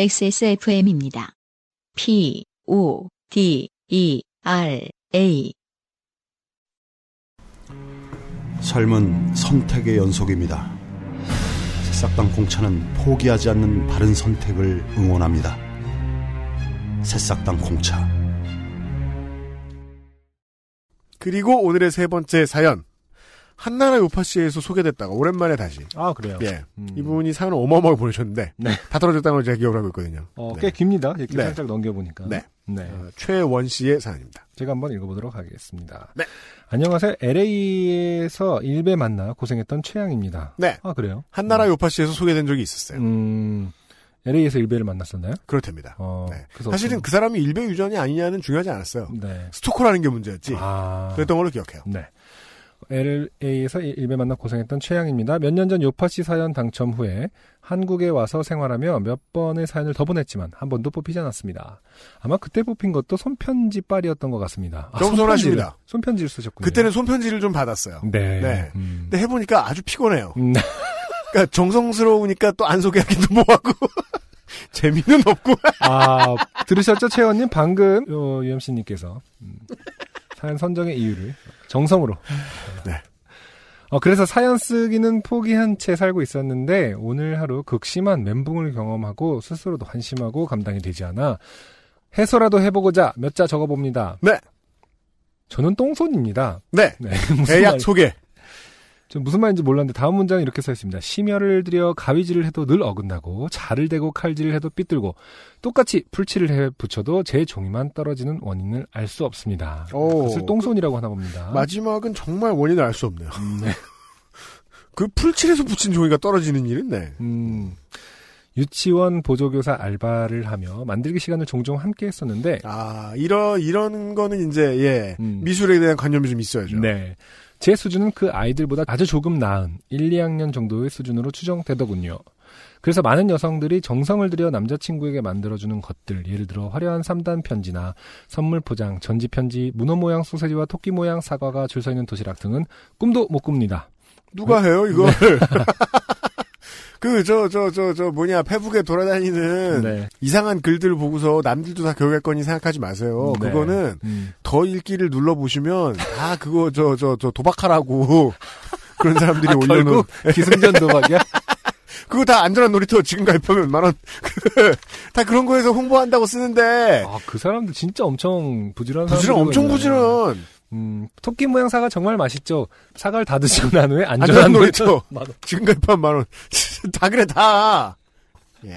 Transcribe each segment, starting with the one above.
XSFM입니다. P, O, D, E, R, A. 삶은 선택의 연속입니다. 새싹당 공차는 포기하지 않는 바른 선택을 응원합니다. 새싹당 공차. 그리고 오늘의 세 번째 사연. 한나라 요파씨에서 소개됐다가 오랜만에 다시. 아 그래요. 예. 음. 이분이 사연을 어마어마하게 보내셨는데. 네. 다 떨어졌다는 걸 제가 기억을 하고 있거든요. 어, 네. 꽤 깁니다. 이렇게 네. 살짝 넘겨보니까. 네. 네. 어, 최원 씨의 사연입니다. 제가 한번 읽어보도록 하겠습니다. 네. 안녕하세요. LA에서 일배 만나 고생했던 최양입니다. 네. 아 그래요? 한나라 요파씨에서 소개된 적이 있었어요. 음, LA에서 일배를 만났었나요? 그렇답니다. 어, 네. 그래서 사실은 그 사람이 일배 유전이 아니냐는 중요하지 않았어요. 네. 스토커라는 게 문제였지. 아. 그랬던 걸로 기억해요. 네. LA에서 일배 만나 고생했던 최양입니다. 몇 년 전 요파 씨 사연 당첨 후에 한국에 와서 생활하며 몇 번의 사연을 더 보냈지만 한 번도 뽑히지 않았습니다. 아마 그때 뽑힌 것도 손편지 빨이었던 것 같습니다. 아, 겸손하십니다. 손편지를, 손편지를 쓰셨군요. 그때는 손편지를 좀 받았어요. 네. 네. 음. 근데 해보니까 아주 피곤해요. 음, 그러니까 정성스러우니까 또 안 소개하기도 뭐하고 재미는 없고 아, 들으셨죠, 최원님? 방금, 어, UMC님께서, 음, 사연 선정의 이유를 정성으로. 네. 어, 그래서 사연 쓰기는 포기한 채 살고 있었는데, 오늘 하루 극심한 멘붕을 경험하고, 스스로도 한심하고 감당이 되지 않아, 해소라도 해보고자 몇 자 적어봅니다. 네. 저는 똥손입니다. 네 네. 대약 말- 소개 저 무슨 말인지 몰랐는데 다음 문장은 이렇게 써 있습니다. 심혈을 들여 가위질을 해도 늘 어긋나고 자를 대고 칼질을 해도 삐뚤고 똑같이 풀칠을 해 붙여도 제 종이만 떨어지는 원인을 알 수 없습니다. 오. 그것을 똥손이라고 하나 봅니다. 마지막은 정말 원인을 알 수 없네요. 음, 네. 그 풀칠에서 붙인 종이가 떨어지는 일은 네. 음, 유치원 보조교사 알바를 하며 만들기 시간을 종종 함께 했었는데 아 이런 이런 거는 이제 예 음. 미술에 대한 관념이 좀 있어야죠. 네. 제 수준은 그 아이들보다 아주 조금 나은 1, 2학년 정도의 수준으로 추정되더군요. 그래서 많은 여성들이 정성을 들여 남자친구에게 만들어주는 것들, 예를 들어 화려한 3단 편지나 선물 포장, 전지 편지, 문어 모양 소세지와 토끼 모양 사과가 줄 서 있는 도시락 등은 꿈도 못 꿉니다. 누가 해요 이걸? 그 저 저 저 저 뭐냐 페북에 돌아다니는 네. 이상한 글들 보고서 남들도 다 교육했거니 생각하지 마세요. 네. 그거는 음. 더 읽기를 눌러 보시면 다 그거 저 저 저 도박하라고 그런 사람들이 아, 올려놓은 기승전 도박이야? 그거 다 안전한 놀이터 지금 가입하면 만 원. 다 그런 거에서 홍보한다고 쓰는데 아, 그 사람들 진짜 엄청 부지런한 부지런 엄청. 부지런. 음, 토끼 모양 사과 정말 맛있죠. 사과를 다 드시고 난 후에 안전한 안전한 놀이터. 놀이터. 맞아. 지금 가입하면 만 원. 다 그래 다. 예.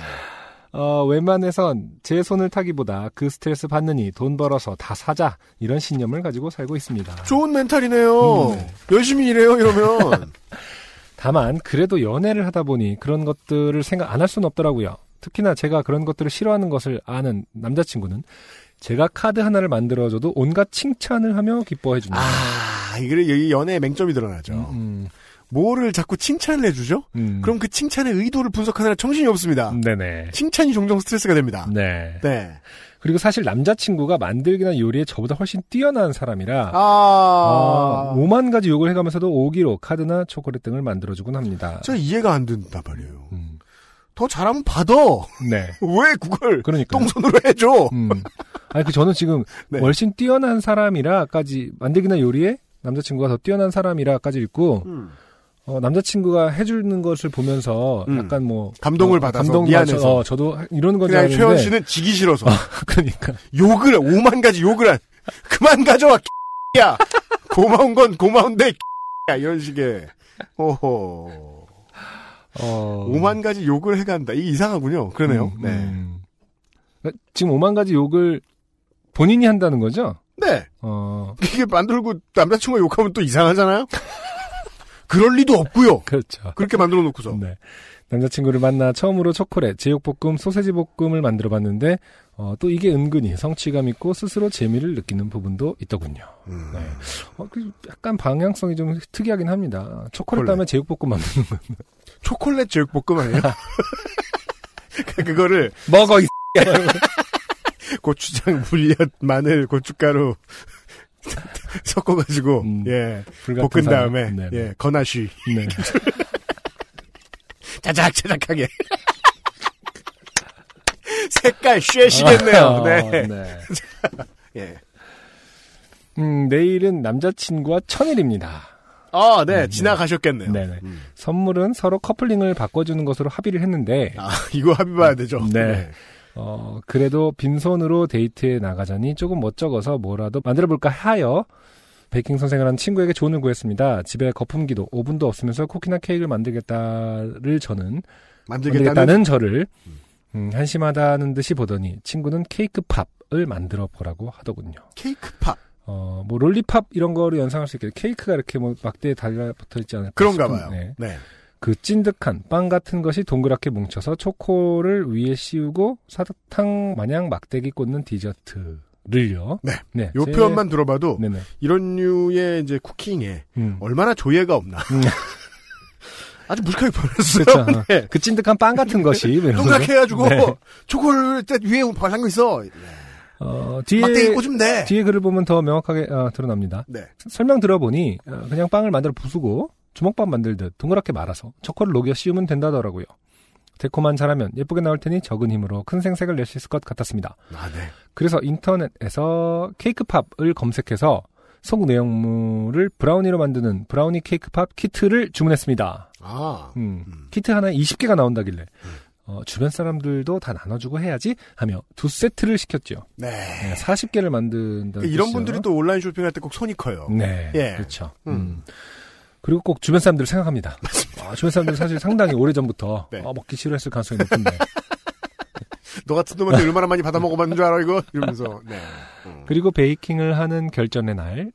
어, 웬만해선 제 손을 타기보다 그 스트레스 받느니 돈 벌어서 다 사자 이런 신념을 가지고 살고 있습니다. 좋은 멘탈이네요. 음, 네. 열심히 일해요 이러면. 다만 그래도 연애를 하다 보니 그런 것들을 생각 안 할 수는 없더라고요. 특히나 제가 그런 것들을 싫어하는 것을 아는 남자친구는 제가 카드 하나를 만들어줘도 온갖 칭찬을 하며 기뻐해 줍니다. 아, 여기 연애의 맹점이 드러나죠. 음, 뭐를 자꾸 칭찬을 해주죠? 음. 그럼 그 칭찬의 의도를 분석하느라 정신이 없습니다. 네네. 칭찬이 종종 스트레스가 됩니다. 네. 네. 그리고 사실 남자친구가 만들기나 요리에 저보다 훨씬 뛰어난 사람이라 아, 어, 5만 가지 욕을 해가면서도 오기로 카드나 초콜릿 등을 만들어주곤 합니다. 저 이해가 안 된단 말이에요. 음, 더 잘하면 받아. 네. 왜 그걸 그러니까. 똥손으로 해줘? 음. 아니, 그 저는 지금 네. 훨씬 뛰어난 사람이라까지 만들기나 요리에 남자친구가 더 뛰어난 사람이라까지 읽고 음. 어, 남자친구가 해주는 것을 보면서 음. 약간 뭐 감동을 어, 받아서 감동 미안해서. 어, 저도 이런 그냥 알았는데 최원 씨는 지기 싫어서 그러니까 욕을 오만 가지 욕을 한 그만 가져와 야 고마운 건 고마운데 야 이런 식의 오호 어, 오만 가지 욕을 해간다 이게 이상하군요 그러네요 음, 네. 음. 지금 오만 가지 욕을 본인이 한다는 거죠? 네 어, 이게 만들고 남자친구가 욕하면 또 이상하잖아요 그럴 리도 없고요 그렇죠. 그렇게 만들어 놓고서 네. 남자친구를 만나 처음으로 초콜릿, 제육볶음, 소세지 볶음을 만들어 봤는데, 어, 또 이게 은근히 성취감 있고 스스로 재미를 느끼는 부분도 있더군요. 음. 네. 어, 그 약간 방향성이 좀 특이하긴 합니다. 초콜릿 초콜릿. 다음에 제육볶음 만드는 거. 초콜릿 제육볶음 아니에요 그거를 먹어, 이 고추장 물엿 마늘 고춧가루 섞어가지고 음, 예 볶은. 다음에 네. 예 건하쉬 네. 자작 자작하게 색깔 쉐시겠네요. 아, 네. 네. 예. 음, 내일은 남자친구와 천일입니다. 아, 네. 지나가셨겠네요. 네네. 음. 선물은 서로 커플링을 바꿔주는 것으로 합의를 했는데, 아, 이거 합의 봐야 되죠. 네. 어, 그래도 빈손으로 데이트에 나가자니 조금 멋쩍어서 뭐라도 만들어볼까 하여 베이킹 선생을 한 친구에게 조언을 구했습니다. 집에 거품기도 오븐도 없으면서 쿠키나 케이크를 만들겠다를 저는 만들겠다는. 만들겠다는 저를 음, 한심하다는 듯이 보더니 친구는 케이크 팝을 만들어 보라고 하더군요. 케이크 팝. 어, 뭐 롤리팝 이런 거로 연상할 수 있겠죠. 케이크가 이렇게 뭐 막대에 달라붙어 있지 않을까 그런가 싶은, 봐요. 네. 네. 그 찐득한 빵 같은 것이 동그랗게 뭉쳐서 초코를 위에 씌우고 사탕 마냥 막대기 꽂는 디저트 를요. 네. 네. 요 제- 표현만 들어봐도 네네. 이런 류의 이제 쿠킹에 음. 얼마나 조예가 없나. 음. 아주 무식하게 보냈어요. 그렇죠. 네. 그 찐득한 빵 같은 것이 동그랗게. 해가지고 네. 딱 위에 발란 거 있어. 어, 뒤에. 뒤에 글을 보면 더 명확하게 어, 드러납니다. 네. 설명 들어보니 어, 그냥 빵을 만들어 부수고 주먹밥 만들듯 동그랗게 말아서 초코를 녹여 씌우면 된다더라고요. 데코만 잘하면 예쁘게 나올 테니 적은 힘으로 큰 생색을 낼 수 있을 것 같았습니다. 아, 네. 그래서 인터넷에서 케이크팝을 검색해서 속 내용물을 브라우니로 만드는 브라우니 케이크 팝 키트를 주문했습니다. 아. 음, 음. 키트 하나에 20개가 나온다길래 어, 주변 사람들도 다 나눠주고 해야지 하며 두 세트를 시켰죠. 네. 네, 40개를 만든다는 이런 뜻이죠. 분들이 또 온라인 쇼핑할 때 꼭 손이 커요. 네, 예. 그렇죠. 음. 음. 그리고 꼭 주변 사람들을 생각합니다. 아, 주변 사람들 사실 상당히 오래 전부터 네. 아, 먹기 싫어했을 가능성이 높은데 너 같은 놈한테 얼마나 많이 받아 먹어봤는 줄 알아 이거? 이러면서. 네. 음. 그리고 baking을 하는 결전의 날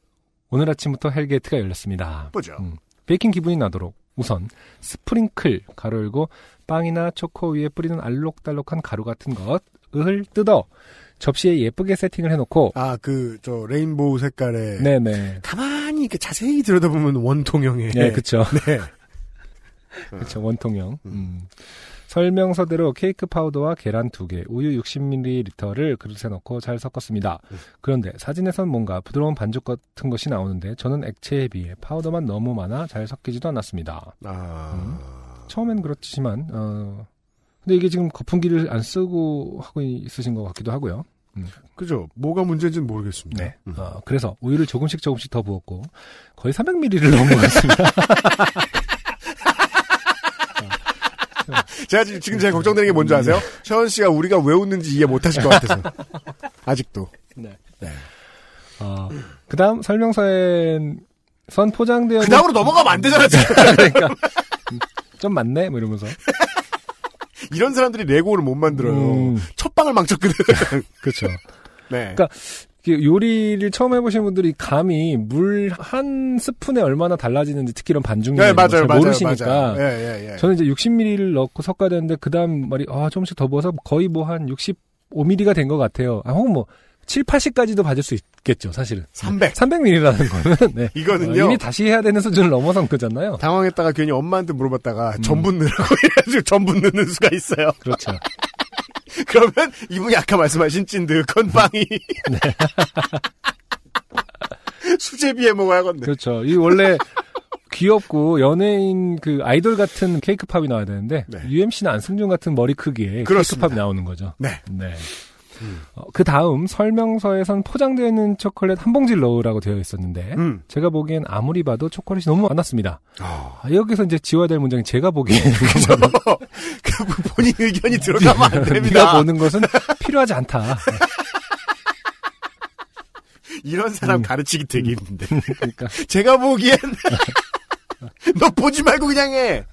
오늘 아침부터 hell gate가 열렸습니다. 보죠. 음, 베이킹 기분이 나도록 우선 sprinkle 가루 열고 빵이나 초코 위에 뿌리는 알록달록한 가루 같은 것을 뜯어 접시에 예쁘게 세팅을 해놓고 아, 그, 저, rainbow 색깔의. 네네 가만히 이렇게 자세히 들여다보면 원통형의. 네 그쵸 네. 그쵸 원통형 음. 설명서대로 케이크 파우더와 계란 2개, 우유 60ml를 그릇에 넣고 잘 섞었습니다. 음. 그런데 사진에선 뭔가 부드러운 반죽 같은 것이 나오는데 저는 액체에 비해 파우더만 너무 많아 잘 섞이지도 않았습니다. 아. 처음엔 그렇지만 어 근데 이게 지금 거품기를 안 쓰고 하고 있으신 것 같기도 하고요. 그죠. 뭐가 문제인지는 모르겠습니다. 네. 음. 어, 그래서 우유를 조금씩 조금씩 더 부었고 거의 300ml를 넣은 것 같습니다. 제가 지금, 지금 제가 걱정되는 게 뭔지 아세요? 셔원 씨가 우리가 왜 웃는지 이해 못 하실 것 같아서. 아직도. 네. 네. 어, 그 다음 설명서엔 선 포장되어 그 다음으로 넘어가면 안 되잖아, 지금. 그러니까 음, 좀 많네 뭐 이러면서 이런 사람들이 레고를 못 만들어요. 음. 첫 방을 망쳤거든. 그렇죠. 네. 그러니까 요리를 처음 해보신 분들이 감히 물한 스푼에 얼마나 달라지는지 특히 이런 반죽 네, 잘 맞아요, 맞아요, 모르시니까 맞아요. 예, 예, 예. 저는 이제 60ml를 넣고 섞어야 되는데 그 다음 말이 아 조금씩 더 부어서 거의 뭐 한 65ml가 된 것 같아요. 아 혹은 뭐 7, 80까지도 받을 수 있겠죠 사실은. 300. 300ml라는 거는 네. 이거는요. 어, 이미 다시 해야 되는 수준을 넘어선 거잖아요. 당황했다가 괜히 엄마한테 물어봤다가 음. 전분 넣으라고 해가지고 전분 넣는 수가 있어요. 그렇죠. 그러면 이분이 아까 말씀하신 찐득한 빵이 네. 수제비에 먹어야겠네. 그렇죠. 이 원래 귀엽고 연예인 그 아이돌 같은 케이크 팝이 나와야 되는데 네. UMC나 안승준 같은 머리 크기의 그렇습니다. 케이크 팝이 나오는 거죠. 네. 네. 어, 그 다음 설명서에선 포장되어 있는 초콜릿 한 봉지를 넣으라고 되어 있었는데 음. 제가 보기엔 아무리 봐도 초콜릿이 너무 많았습니다. 아, 아, 여기서 이제 지워야 될 문장이 제가 보기엔 그 본인 의견이 들어가면 안 네가 됩니다. 보는 것은 필요하지 않다. 이런 사람 음. 가르치기 되게 힘든데. 그러니까 제가 보기엔 너 보지 말고 그냥 해.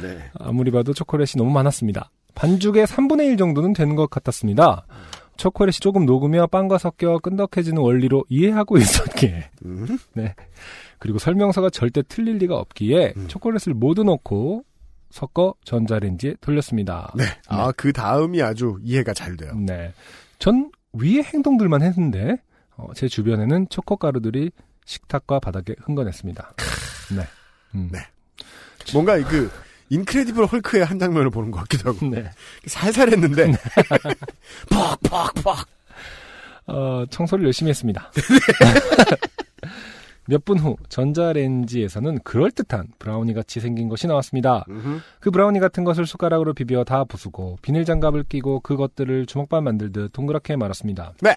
네. 아무리 봐도 초콜릿이 너무 많았습니다. 반죽의 3분의 1 정도는 되는 것 같았습니다. 초콜릿이 조금 녹으며 빵과 섞여 끈덕해지는 원리로 이해하고 있었기에 음? 네. 그리고 설명서가 절대 틀릴 리가 없기에 음. 초콜릿을 모두 넣고 섞어 전자레인지에 돌렸습니다. 네. 아, 그 다음이 아주 이해가 잘 돼요. 네. 전 위의 행동들만 했는데 어, 제 주변에는 초코 가루들이 식탁과 바닥에 흥건했습니다. 네. 음. 네. 뭔가 그 인크레디블 헐크의 한 장면을 보는 것 같기도 하고 네. 살살 했는데 퍽 퍽 퍽 어, 청소를 열심히 했습니다. 몇 분 후 전자레인지에서는 그럴듯한 브라우니 같이 생긴 것이 나왔습니다. 음흠. 그 브라우니 같은 것을 숟가락으로 비벼 다 부수고 비닐 장갑을 끼고 그것들을 주먹밥 만들듯 동그랗게 말았습니다. 네.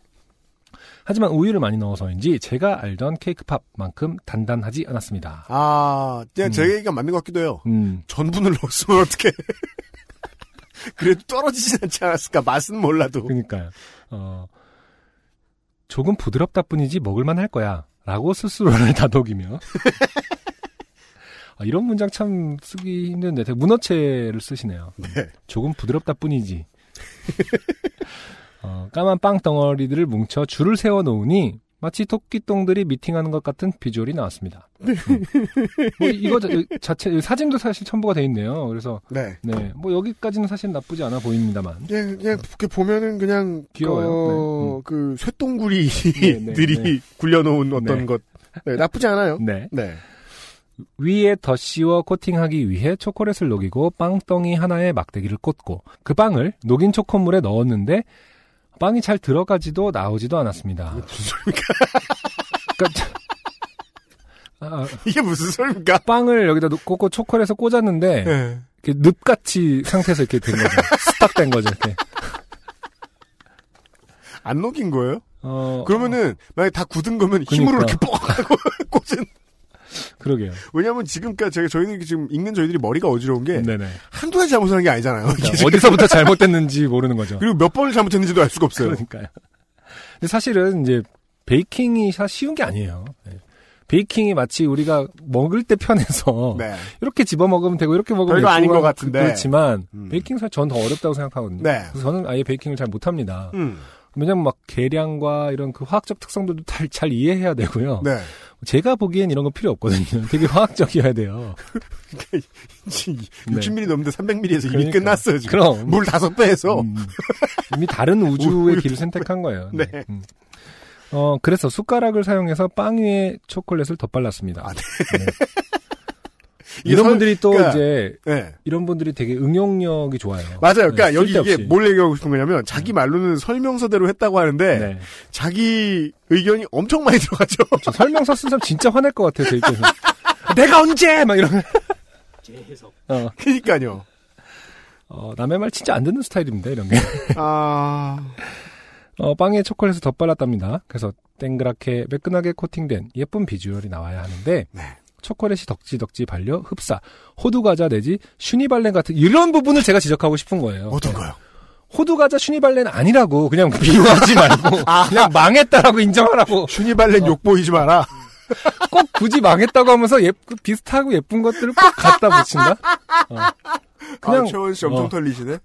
하지만 우유를 많이 넣어서인지 제가 알던 케이크팝만큼 단단하지 않았습니다. 아, 그냥 음. 제 얘기가 맞는 것 같기도 해요. 음, 전분을 넣었으면 어떻게? 그래도 떨어지진 않지 않았을까? 맛은 몰라도. 그러니까요. 어, 조금 부드럽다 뿐이지 먹을만 할 거야. 라고 스스로를 다독이며. 아, 이런 문장 참 쓰기 힘든데 되게 문어체를 쓰시네요. 네. 조금 부드럽다 뿐이지. 어, 까만 빵 덩어리들을 뭉쳐 줄을 세워 놓으니 마치 토끼똥들이 미팅하는 것 같은 비주얼이 나왔습니다. 음. 뭐 이거 자- 자체 사진도 사실 첨부가 돼 있네요. 그래서 네. 네, 뭐 여기까지는 사실 나쁘지 않아 보입니다만. 그냥, 그냥, 이렇게 보면은 그냥, 귀여워요. 어, 네, 음. 그, 네, 쇠똥구리들이 네. 굴려놓은 어떤 네. 것. 네, 나쁘지 않아요. 네. 네. 위에 덧씌워 코팅하기 위해 초콜릿을 녹이고 빵덩이 하나에 막대기를 꽂고 그 빵을 녹인 초코물에 넣었는데 빵이 잘 들어가지도 나오지도 않았습니다. 무슨 소리입니까? 그러니까 아, 이게 무슨 소리입니까? 빵을 여기다 놓- 꽂고 초콜릿을 꽂았는데 네. 이렇게 늪같이 상태에서 이렇게 된 거죠. 스탁된 거죠. 이렇게. 안 녹인 거예요? 어, 그러면은, 만약에 다 굳은 거면 힘으로 그러니까. 이렇게 뻑! 하고 꽂은. 그러게요. 왜냐면 지금까지 제가 저희는 지금 읽는 저희들이 머리가 어지러운 게 네네. 한두 가지 잘못하는 게 아니잖아요. 그러니까. 어디서부터 잘못됐는지 모르는 거죠. 그리고 몇 번을 잘못했는지도 알 수가 없어요. 그러니까요. 근데 사실은 이제 베이킹이 사 쉬운 게 아니에요. 네. 베이킹이 마치 우리가 먹을 때 편해서 네. 이렇게 집어 먹으면 되고 이렇게 먹으면 별거 아닌 것 같은데. 그렇지만 음. 베이킹 사실 전 더 어렵다고 생각하거든요. 네. 그래서 저는 아예 베이킹을 잘 못합니다. 음. 왜냐면 막 계량과 이런 그 화학적 특성들도 잘, 잘 이해해야 되고요. 네. 제가 보기엔 이런 거 필요 없거든요. 되게 화학적이어야 돼요. 60mm 넘는데 300mm에서 이미 그러니까. 끝났어요, 지금. 그럼 물 다섯 배에서. 음, 이미 다른 우주의 길을 선택한 거예요. 네. 음. 어, 그래서 숟가락을 사용해서 빵 위에 초콜릿을 덧발랐습니다. 아, 네. 네. 이런 설- 분들이 또 그러니까- 이제 네. 이런 분들이 되게 응용력이 좋아요. 맞아요. 그러니까 네, 여기 이게. 뭘 얘기하고 싶은 거냐면 자기 말로는 설명서대로 했다고 하는데 네. 자기 의견이 엄청 많이 들어가죠. 저 설명서 쓴 사람 진짜 화낼 것 같아요, 제 입장에서. 내가 언제! 막 이러면. 어, 그러니까요. 어, 남의 말 진짜 안 듣는 스타일입니다, 이런 게. 아, 어, 빵에 초콜릿을 덧발랐답니다. 그래서 땡그랗게 매끈하게 코팅된 예쁜 비주얼이 나와야 하는데, 네. 초콜릿이 덕지덕지 발려 흡사, 호두과자 내지 슈니발렌 같은 이런 부분을 제가 지적하고 싶은 거예요. 어떤 거요? 호두과자 슈니발렌 아니라고 그냥 비유하지 말고 아. 그냥 망했다라고 인정하라고 슈니발렌 욕 보이지 마라. 꼭 굳이 망했다고 하면서 예, 그 비슷하고 예쁜 것들을 꼭 갖다 붙인다? 어. 그냥 아, 최원 씨 엄청 어. 털리시네.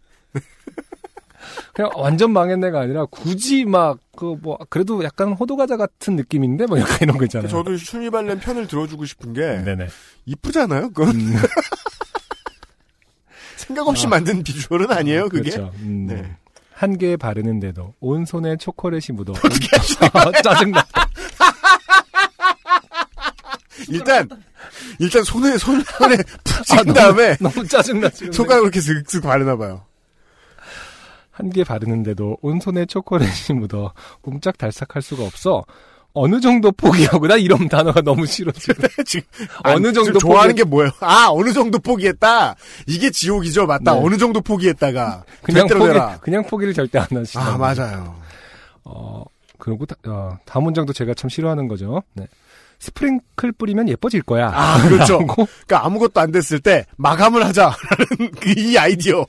그냥 완전 망했네가 아니라 굳이 막 그 뭐 그래도 약간 호두과자 같은 느낌인데 뭐 약간 이런 거 있잖아요. 저도 슈니발렌 편을 들어주고 싶은 게 네네. 이쁘잖아요. 그건 음, 생각 없이 만든 비주얼은 아니에요. 그게. 그렇죠. 음, 네. 한 개 바르는데도 온 손에 초콜릿이 묻어. 짜증나. 일단 일단 손에 손 손에 푹 아, 다음에 너무 짜증나 지금. 손가락 으로 이렇게 슥슥 바르나 봐요. 한 개 바르는데도 온 손에 초콜릿이 묻어 옴짝달싹할 수가 없어. 어느 정도 포기하고 나 이런 단어가 너무 싫어 지금. 지금 어느 아니, 정도 지금 좋아하는 포기- 게 뭐예요? 아 어느 정도 포기했다. 이게 지옥이죠, 맞다. 네. 어느 정도 포기했다가 그냥 포기 내라. 그냥 포기를 절대 안 하시죠. 아 맞아요. 어 그리고 다, 어, 다음 문장도 제가 참 싫어하는 거죠. 네. 스프링클 뿌리면 예뻐질 거야. 아 그렇죠. 그러니까 아무것도 안 됐을 때 마감을 하자라는 그이 아이디어,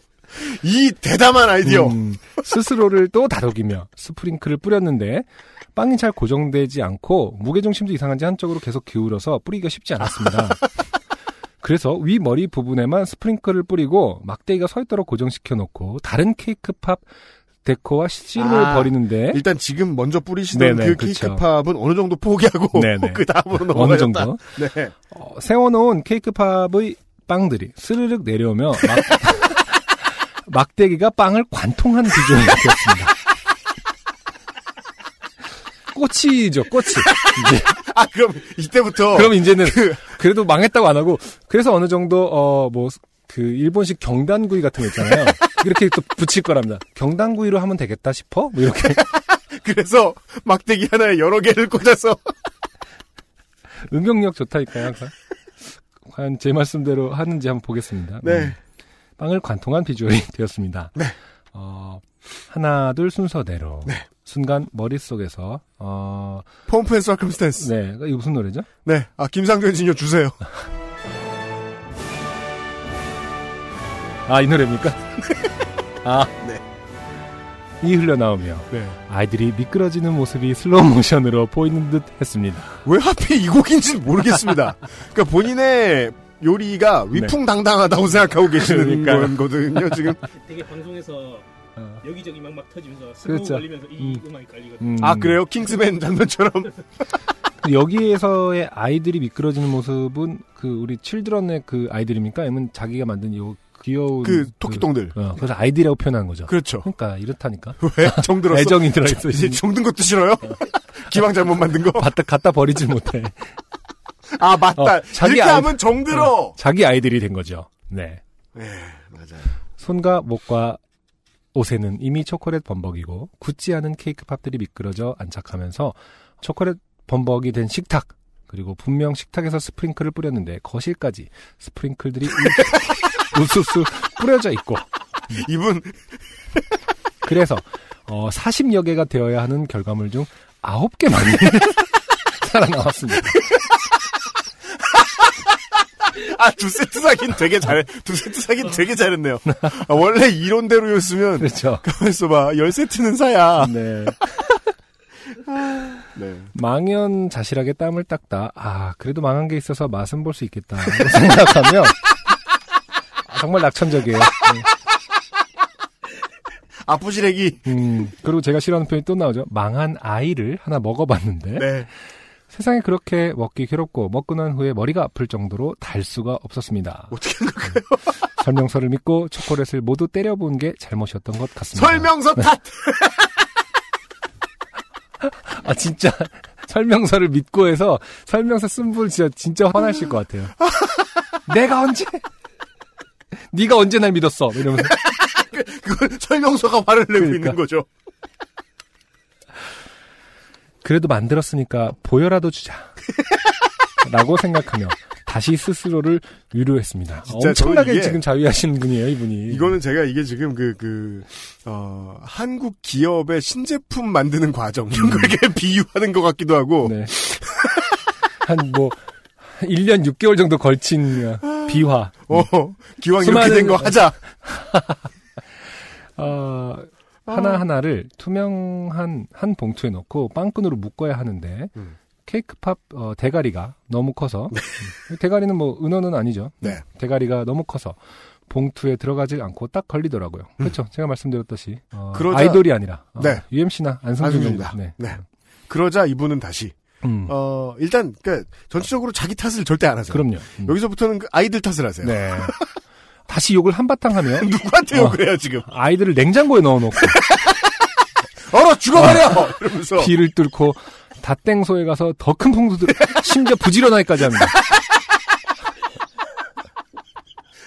이 대담한 아이디어. 음, 스스로를 또 다독이며 스프링클을 뿌렸는데 빵이 잘 고정되지 않고 무게중심도 이상한지 한쪽으로 계속 기울어서 뿌리기가 쉽지 않았습니다. 그래서 위 머리 부분에만 스프링클을 뿌리고 막대기가 서 있도록 고정시켜 놓고 다른 케이크 팝 데코와 씨름을 아, 벌이는데 일단 지금 먼저 뿌리시던 네네, 그 그렇죠. 케이크 팝은 어느 정도 포기하고. 그 다음으로 어느 넘어가셨다. 정도 네. 어, 세워놓은 케이크 팝의 빵들이 스르륵 내려오며 막, 막대기가 빵을 관통한 비주얼이 되었습니다. 꽃이죠, 꽃이. 이제 아 그럼 이때부터 그럼 이제는 그 래도 망했다고 안 하고 그래서 어느 정도 어 뭐 그 일본식 경단구이 같은 거 있잖아요. 이렇게 또 붙일 거랍니다. 경단구이로 하면 되겠다 싶어? 뭐 이렇게 그래서 막대기 하나에 여러 개를 꽂아서 응용력 좋다니까요, 항상. 과연 제 말씀대로 하는지 한번 보겠습니다. 네. 음, 빵을 관통한 비주얼이 되었습니다. 네. 어, 하나, 둘 순서대로. 네. 순간 머릿속에서, 어, Pomp and Circumstance. 네. 이거 무슨 노래죠? 네. 아, 김상조 엔지니어 주세요. 아, 이 노래입니까? 아. 네. 이 흘러나오며 네. 아이들이 미끄러지는 모습이 slow motion으로 보이는 듯 했습니다. 왜 하필 이 곡인지는 모르겠습니다. 그러니까 본인의 요리가 위풍당당하다고 생각하고 계시는 그러니까요. 거거든요, 지금. 되게 방송에서 어. 여기저기 막 막 터지면서 slow 그렇죠. 걸리면서 이 음. 음악이 깔리거든요. 음. 아, 그래요? 킹스맨 장면처럼. 여기에서의 아이들이 미끄러지는 모습은 그 우리 children의 그 아이들입니까? 아니면 자기가 만든 요 귀여운 그 토끼똥들. 어, 그래서 아이들이라고 표현한 거죠. 그렇죠. 그러니까 이렇다니까. 왜? 정 들었어? 애정이 들어있어. 이제 정든 것도 싫어요? 기왕 잘못 만든 거? 갖다, 갖다 버리질 못해. 아, 맞다. 어, 자기 이렇게 아이- 하면 정들어! 자기 아이들이 된 거죠. 네. 네, 맞아요. 손과 목과 옷에는 이미 초콜릿 범벅이고 굳지 않은 케이크 팝들이 미끄러져 안착하면서 초콜릿 범벅이 된 식탁 그리고 분명 식탁에서 스프링클을 뿌렸는데 거실까지 스프링클들이 우- 우수수 뿌려져 있고 이분, 그래서 어, 40여 개가 되어야 하는 결과물 중 9개만 살아나왔습니다. 아, 두 세트 사긴 되게 잘해. 두 세트 사긴 되게 잘했네요. 아, 원래 이론대로였으면, 그렇죠. 가만있어 봐. 열 세트는 사야. 네. 네. 망연 자실하게 땀을 닦다. 아, 그래도 망한 게 있어서 맛은 볼 수 있겠다. 생각하면 아, 정말 낙천적이에요. 네. 아프시래기. 음, 그리고 제가 싫어하는 표현이 또 나오죠. 망한 아이를 하나 먹어봤는데 네. 세상에 그렇게 먹기 괴롭고 먹고 난 후에 머리가 아플 정도로 달 수가 없었습니다. 어떻게 한 걸까요? 설명서를 믿고 초콜릿을 모두 때려본 게 잘못이었던 것 같습니다. 설명서 탓! 아 진짜 설명서를 믿고 해서 설명서 쓴 분 진짜 진짜 화나실 것 같아요. 내가 언제? 네가 언제 날 믿었어? 이러면서 그건 설명서가 화를 내고 그러니까. 있는 거죠. 그래도 만들었으니까 보여라도 주자. 라고 생각하며 다시 스스로를 위로했습니다. 엄청나게 지금 자위하시는 분이에요, 이분이. 이거는 제가 이게 지금 그, 그, 어, 한국 기업의 신제품 만드는 과정, 이런 거 이렇게 비유하는 것 같기도 하고, 네. 한 뭐 1년 6개월 정도 걸친 비화. 어, 기왕 이렇게 수많은- 된거 하자. 어, 하나하나를 투명한 한 봉투에 넣고 빵끈으로 묶어야 하는데 음. 케이크팝 어, 대가리가 너무 커서 음, 대가리는 뭐 은어는 아니죠. 네. 대가리가 너무 커서 봉투에 들어가지 않고 딱 걸리더라고요. 그렇죠. 제가 말씀드렸듯이 어, 음. 그러자- 아이돌이 아니라 어, 네. UMC나. 안승준이다. 네. 네. 그러자 이분은 다시, 음, 어, 일단, 그, 전체적으로 자기 탓을 절대 안 하세요. 그럼요. 음. 여기서부터는 그 아이들 탓을 하세요. 네. 다시 욕을 한바탕 하면 누구한테 어. 욕을 해요, 지금? 아이들을 냉장고에 넣어놓고 얼어 죽어버려! 이러면서. 비를 뚫고 닷땡소에 가서 더큰 봉투들 심지어 부지런하기까지 합니다.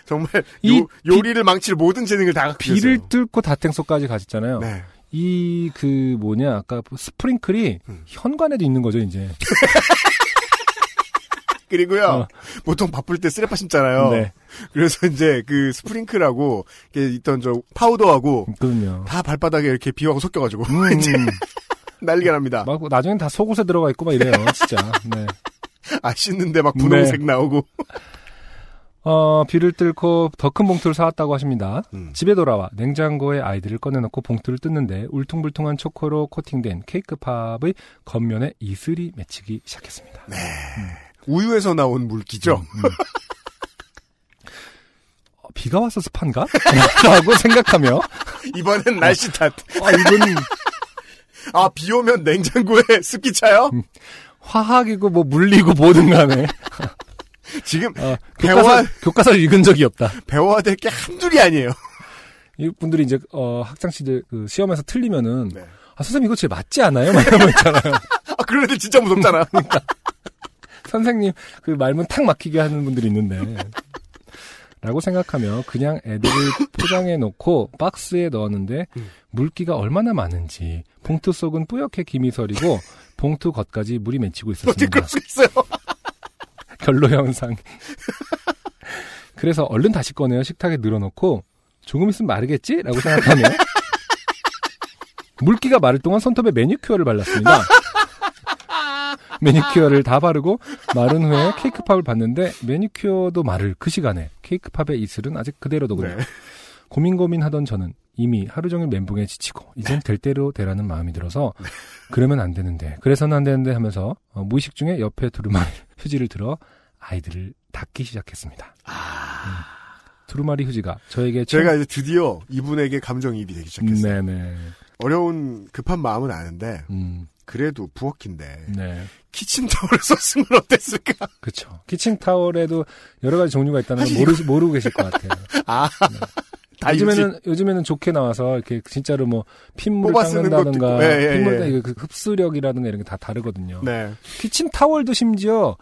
정말, 이 요, 요리를 망칠 모든 재능을 다 갖고 비를 계세요. 뚫고 닷땡소까지 가셨잖아요. 네. 이 그 뭐냐 아까 스프링클이 음. 현관에도 있는 거죠 이제. 그리고요, 어. 보통 바쁠 때 쓰레빠 심잖아요. 네, 그래서 이제 그 스프링클하고, 이렇게 있던 저 파우더하고, 그럼요. 다 발바닥에 이렇게 비하고 섞여가지고, 음, 이제 난리가 납니다. 막 나중엔 다 속옷에 들어가 있고 막 이래요, 진짜. 네. 아, 씻는데 막 분홍색 나오고. 어, 비를 뚫고 더 큰 봉투를 사왔다고 하십니다. 음. 집에 돌아와 냉장고에 아이들을 꺼내놓고 봉투를 뜯는데 울퉁불퉁한 초코로 코팅된 케이크 팝의 겉면에 이슬이 맺히기 시작했습니다. 우유에서 나온 물기죠. 음, 음. 어, 비가 와서 습한가? 라고 생각하며 이번엔 날씨 탓. 아, 이건 아, 비 오면 냉장고에 습기 차요? 음. 화학이고 뭐 물리고 뭐든 간에 지금 어, 배워, 교과서, 교과서를 읽은 적이 없다. 배워야 될 게 한둘이 아니에요. 이분들이 이제 어, 학창 시절 그 시험에서 틀리면은 네. 아 선생님 이거 제 맞지 않아요? 막 이런 거 있잖아요. 아, 그런 애들 진짜 무섭잖아. 선생님 그 말문 탁 막히게 하는 분들이 있는데 라고 생각하며 그냥 애들을 포장해 놓고 박스에 넣었는데 음. 물기가 얼마나 많은지 봉투 속은 뿌옇게 김이 서리고 봉투 겉까지 물이 맺히고 있었습니다. 그럴 수 있어요? 결로 현상. 그래서 얼른 다시 꺼내어 식탁에 늘어놓고 조금 있으면 마르겠지? 라고 생각하며 물기가 마를 동안 손톱에 매니큐어를 발랐습니다. 매니큐어를 다 바르고 마른 후에 케이크팝을 봤는데 매니큐어도 마를 그 시간에 케이크팝의 이슬은 아직 그대로더군요. 네. 고민 고민하던 저는 이미 하루 종일 멘붕에 지치고 이젠 될 대로 되라는 마음이 들어서 그러면 안 되는데 그래서는 안 되는데 하면서 어, 무의식 중에 옆에 두루마리 휴지를 들어 아이들을 닦기 시작했습니다. 음. 두루마리 휴지가 저에게 참- 제가 이제 드디어 이분에게 감정이입이 되기 시작했어요. 네네 어려운 급한 마음은 아는데 음, 그래도 부엌인데 네 키친타월을 썼으면 어땠을까? 그렇죠 키친 타월에도 여러 가지 종류가 있다는 걸 모르 모르고 계실 것 같아요. 아, 다 요즘에는 요즘에는 좋게 나와서 이렇게 진짜로 뭐 핏물을 닦는다든가. 예, 예, 핏물 예. 그 흡수력이라든가 이런 게 다 다르거든요. 네. 키친 타월도 심지어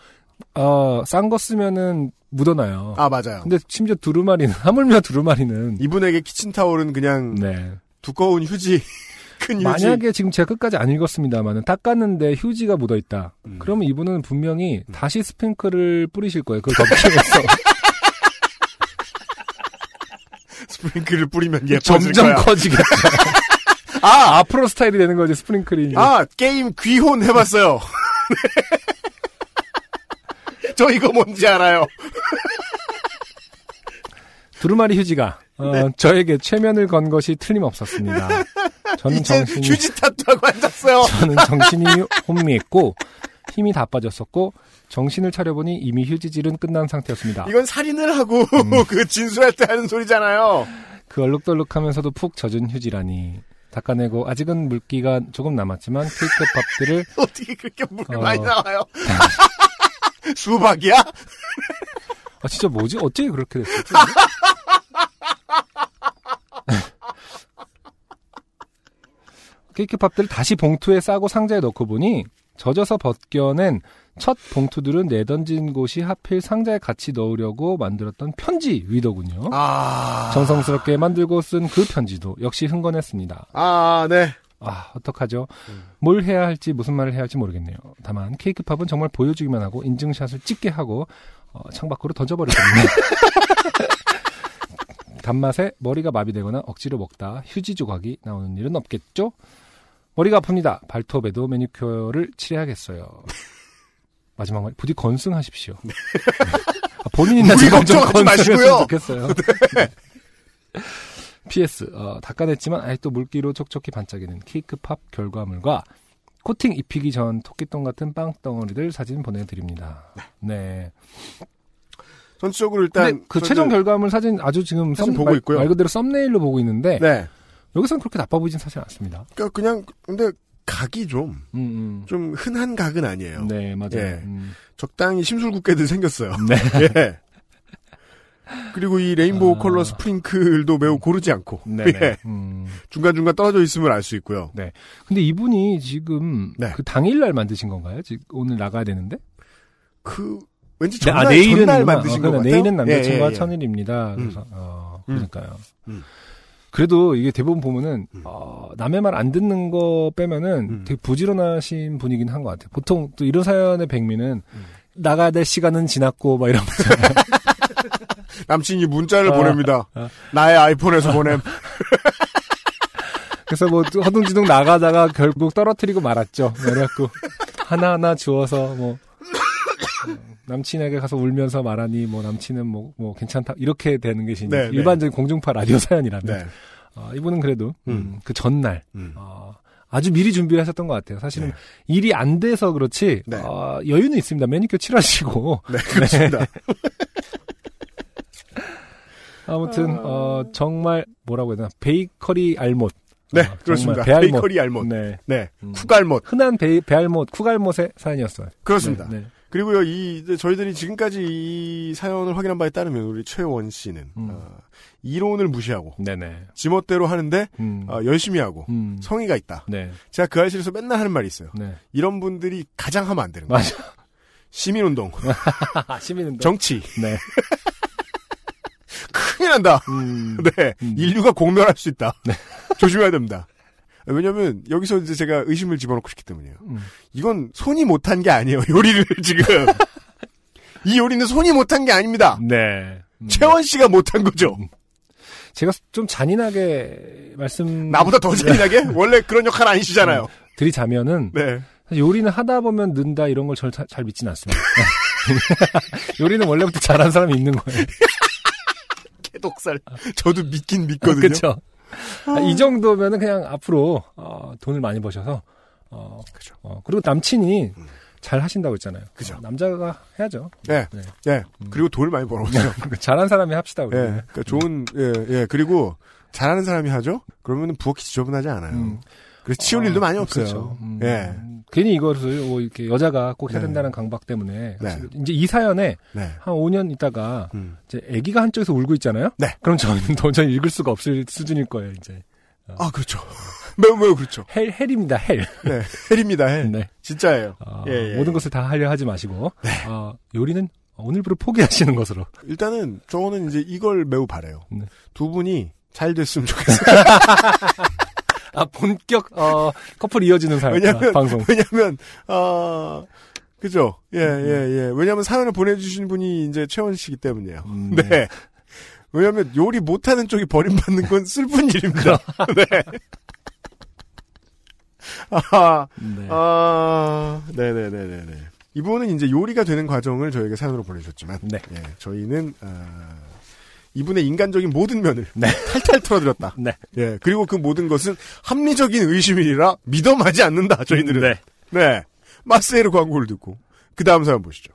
어, 싼 거 쓰면은 묻어나요. 아 맞아요. 근데 심지어 두루마리는 하물며 두루마리는 이분에게 키친타월은 그냥 네. 두꺼운 휴지, 큰 휴지. 만약에 지금 제가 끝까지 안 읽었습니다만은 닦았는데 휴지가 묻어 있다. 음. 그러면 이분은 분명히 다시 스프링클을 뿌리실 거예요. 그걸 위해서 스프링클을 뿌리면 예뻐질 점점 거야. 커지겠죠. 아 앞으로 스타일이 되는 거지 스프링클이. 아 게임 귀혼 해봤어요. 저 이거 뭔지 알아요. 두루마리 휴지가 어, 네. 저에게 최면을 건 것이 틀림없었습니다. 저는 정신이 휴지 탓하고 앉았어요. 저는 정신이 혼미했고 힘이 다 빠졌었고 정신을 차려보니 이미 휴지질은 끝난 상태였습니다. 이건 살인을 하고 음. 그 진술할 때 하는 소리잖아요. 그 얼룩덜룩하면서도 푹 젖은 휴지라니 닦아내고 아직은 물기가 조금 남았지만 케이크 밥들을 어떻게 그렇게 물이 어. 많이 나와요? 수박이야? 아 진짜 뭐지 어떻게 그렇게 됐었지? 케이크 팝들을 다시 봉투에 싸고 상자에 넣고 보니 젖어서 벗겨낸 첫 봉투들은 내던진 곳이 하필 상자에 같이 넣으려고 만들었던 편지 위더군요. 아. 정성스럽게 만들고 쓴 그 편지도 역시 흥건했습니다. 아, 네. 아, 어떡하죠? 음. 뭘 해야 할지 무슨 말을 해야 할지 모르겠네요. 다만 케이크팝은 정말 보여주기만 하고 인증샷을 찍게 하고 어, 창밖으로 던져버리거든요. 단맛에 머리가 마비되거나 억지로 먹다 휴지 조각이 나오는 일은 없겠죠? 머리가 아픕니다. 발톱에도 매니큐어를 칠해야겠어요. 마지막 말 부디 건승하십시오. 아, 본인이나 제발 좀 건승했으면. 좋겠어요. PS 어, 닦아냈지만 아직도 물기로 촉촉히 반짝이는 케이크팝 결과물과 코팅 입히기 전 토끼똥 같은 빵 덩어리들 사진 보내드립니다. 네. 전체적으로 일단 그 최종 결과물 사진 아주 지금 사진 썸- 보고 말, 있고요. 말 그대로 썸네일로 보고 있는데 네. 여기서는 그렇게 나빠 보이진 사실 않습니다. 그러니까 그냥 근데 각이 좀좀 음, 음. 흔한 각은 아니에요. 네, 맞아요. 예. 음. 적당히 심술궂게들 생겼어요. 네. 예. 그리고 이 레인보우 아. 컬러 스프링클도 매우 고르지 않고 네네. 예. 음. 중간중간 떨어져 있음을 알 수 있고요. 근데 이분이 지금 네. 그 당일날 만드신 건가요? 지금 오늘 나가야 되는데? 그 왠지 네, 전날, 아, 내일은 전날 만드신 어, 것 그러니까 같아요. 내일은 남자친구와 예, 예, 예. 천일입니다. 음. 그래서 어, 음. 그러니까요. 음. 그래도 이게 대부분 보면은 음. 어, 남의 말 안 듣는 거 빼면은 음. 되게 부지런하신 분이긴 한 것 같아요. 보통 또 이런 사연의 백미는 음. 나가야 될 시간은 지났고 막 이러면서 남친이 문자를 아, 보냅니다. 아. 나의 아이폰에서 보냄. 그래서 뭐 허둥지둥 나가다가 결국 떨어뜨리고 말았죠. 그래갖고 하나하나 주워서 뭐 어, 남친에게 가서 울면서 말하니 뭐 남친은 뭐, 뭐 괜찮다 이렇게 되는 것이 네, 네. 일반적인 공중파 라디오 사연이라면 네. 어, 이분은 그래도 음. 음, 그 전날 음. 어, 아주 미리 준비를 하셨던 것 같아요. 사실은 네. 일이 안 돼서 그렇지 네. 어, 여유는 있습니다. 매니큐어 칠하시고 네, 그렇습니다. 아무튼 아. 어, 정말 뭐라고 해야 되나 베이커리 알못 네, 어, 정말 그렇습니다. 배알못 베이커리 알못. 네. 네. 음. 쿠갈못. 흔한 배, 배알못, 쿠갈못의 사연이었어요. 그렇습니다. 네, 네. 그리고요, 이, 저희들이 지금까지 이 사연을 확인한 바에 따르면 우리 최원 씨는, 음. 어, 이론을 무시하고, 네네. 지멋대로 하는데, 음. 어, 열심히 하고, 음. 성의가 있다. 네. 제가 그 알실에서 맨날 하는 말이 있어요. 네. 이런 분들이 가장 하면 안 되는 거예요. 맞아. 시민운동, 시민운동. 정치, 네. 큰일 난다. 음. 네. 음. 인류가 공멸할 수 있다. 조심해야 됩니다. 왜냐면, 여기서 이제 제가 의심을 집어넣고 싶기 때문이에요. 음. 이건 손이 못한 게 아니에요. 요리를 지금. 이 요리는 손이 못한 게 아닙니다. 네. 음. 최원 씨가 못한 거죠. 제가 좀 잔인하게 말씀 나보다 더 잔인하게? 원래 그런 역할 아니시잖아요. 드리자면은 네. 사실 요리는 하다 보면 는다 이런 걸 잘 잘 믿진 않습니다. 요리는 원래부터 잘하는 사람이 있는 거예요. 개독살. 저도 믿긴 믿거든요. 그렇죠. 이 정도면은 그냥 앞으로 어, 돈을 많이 버셔서 어, 그죠. 어, 그리고 남친이 잘 하신다고 했잖아요. 그죠. 어, 남자가 해야죠. 네. 네. 예. 그리고 돈을 많이 벌어오세요. 잘한 사람이 합시다. 우리. 예. 그러니까 좋은, 예, 예. 그리고 잘하는 사람이 하죠? 그러면 부엌이 지저분하지 않아요. 음. 그래서 치울 일도 많이 없어요. 그렇죠. 음, 예. 괜히 이것을 뭐 이렇게 여자가 꼭 해야 네. 된다는 강박 때문에 네. 이제 이 사연에 네. 한 5년 있다가 음. 이제 아기가 한쪽에서 울고 있잖아요. 네. 그럼 저는 도저히 읽을 수가 없을 수준일 거예요. 이제 아, 그렇죠. 매우 매우 그렇죠. hell hell입니다. hell. 네. hell입니다, hell. 네. 진짜예요. 어, 예, 예. 모든 것을 다 하려 하지 마시고 어, 요리는 오늘부로 포기하시는 것으로. 일단은 저는 이제 이걸 매우 바래요. 네. 두 분이 잘 됐으면 좋겠어요. 아 본격 어, 커플 이어지는 사연 왜냐면 아, 방송. 왜냐면 아 그죠? 예, 예, 예. 왜냐면 사연을 보내주신 분이 이제 최원 씨기 때문이에요. 음, 네. 왜냐면 요리 못하는 쪽이 버림받는 건 슬픈 일입니다. 네. 아, 네. 아, 네네네네네. 이분은 이제 요리가 되는 과정을 저에게 사연으로 보내주셨지만, 네. 예, 저희는, 아, 이분의 인간적인 모든 면을 네. 탈탈 털어드렸다. 네. 예, 그리고 그 모든 것은 합리적인 의심이라 믿어마지 않는다, 저희들은. 네. 네. 마스에르 광고를 듣고, 그 다음 사연 보시죠.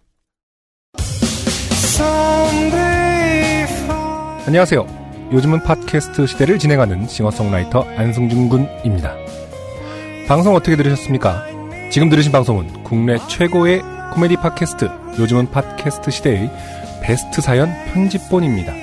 안녕하세요. 요즘은 팟캐스트 시대를 진행하는 싱어송라이터 안승준 군입니다. 방송 어떻게 들으셨습니까? 지금 들으신 방송은 국내 최고의 코미디 팟캐스트 요즘은 팟캐스트 시대의 베스트 사연 편집본입니다.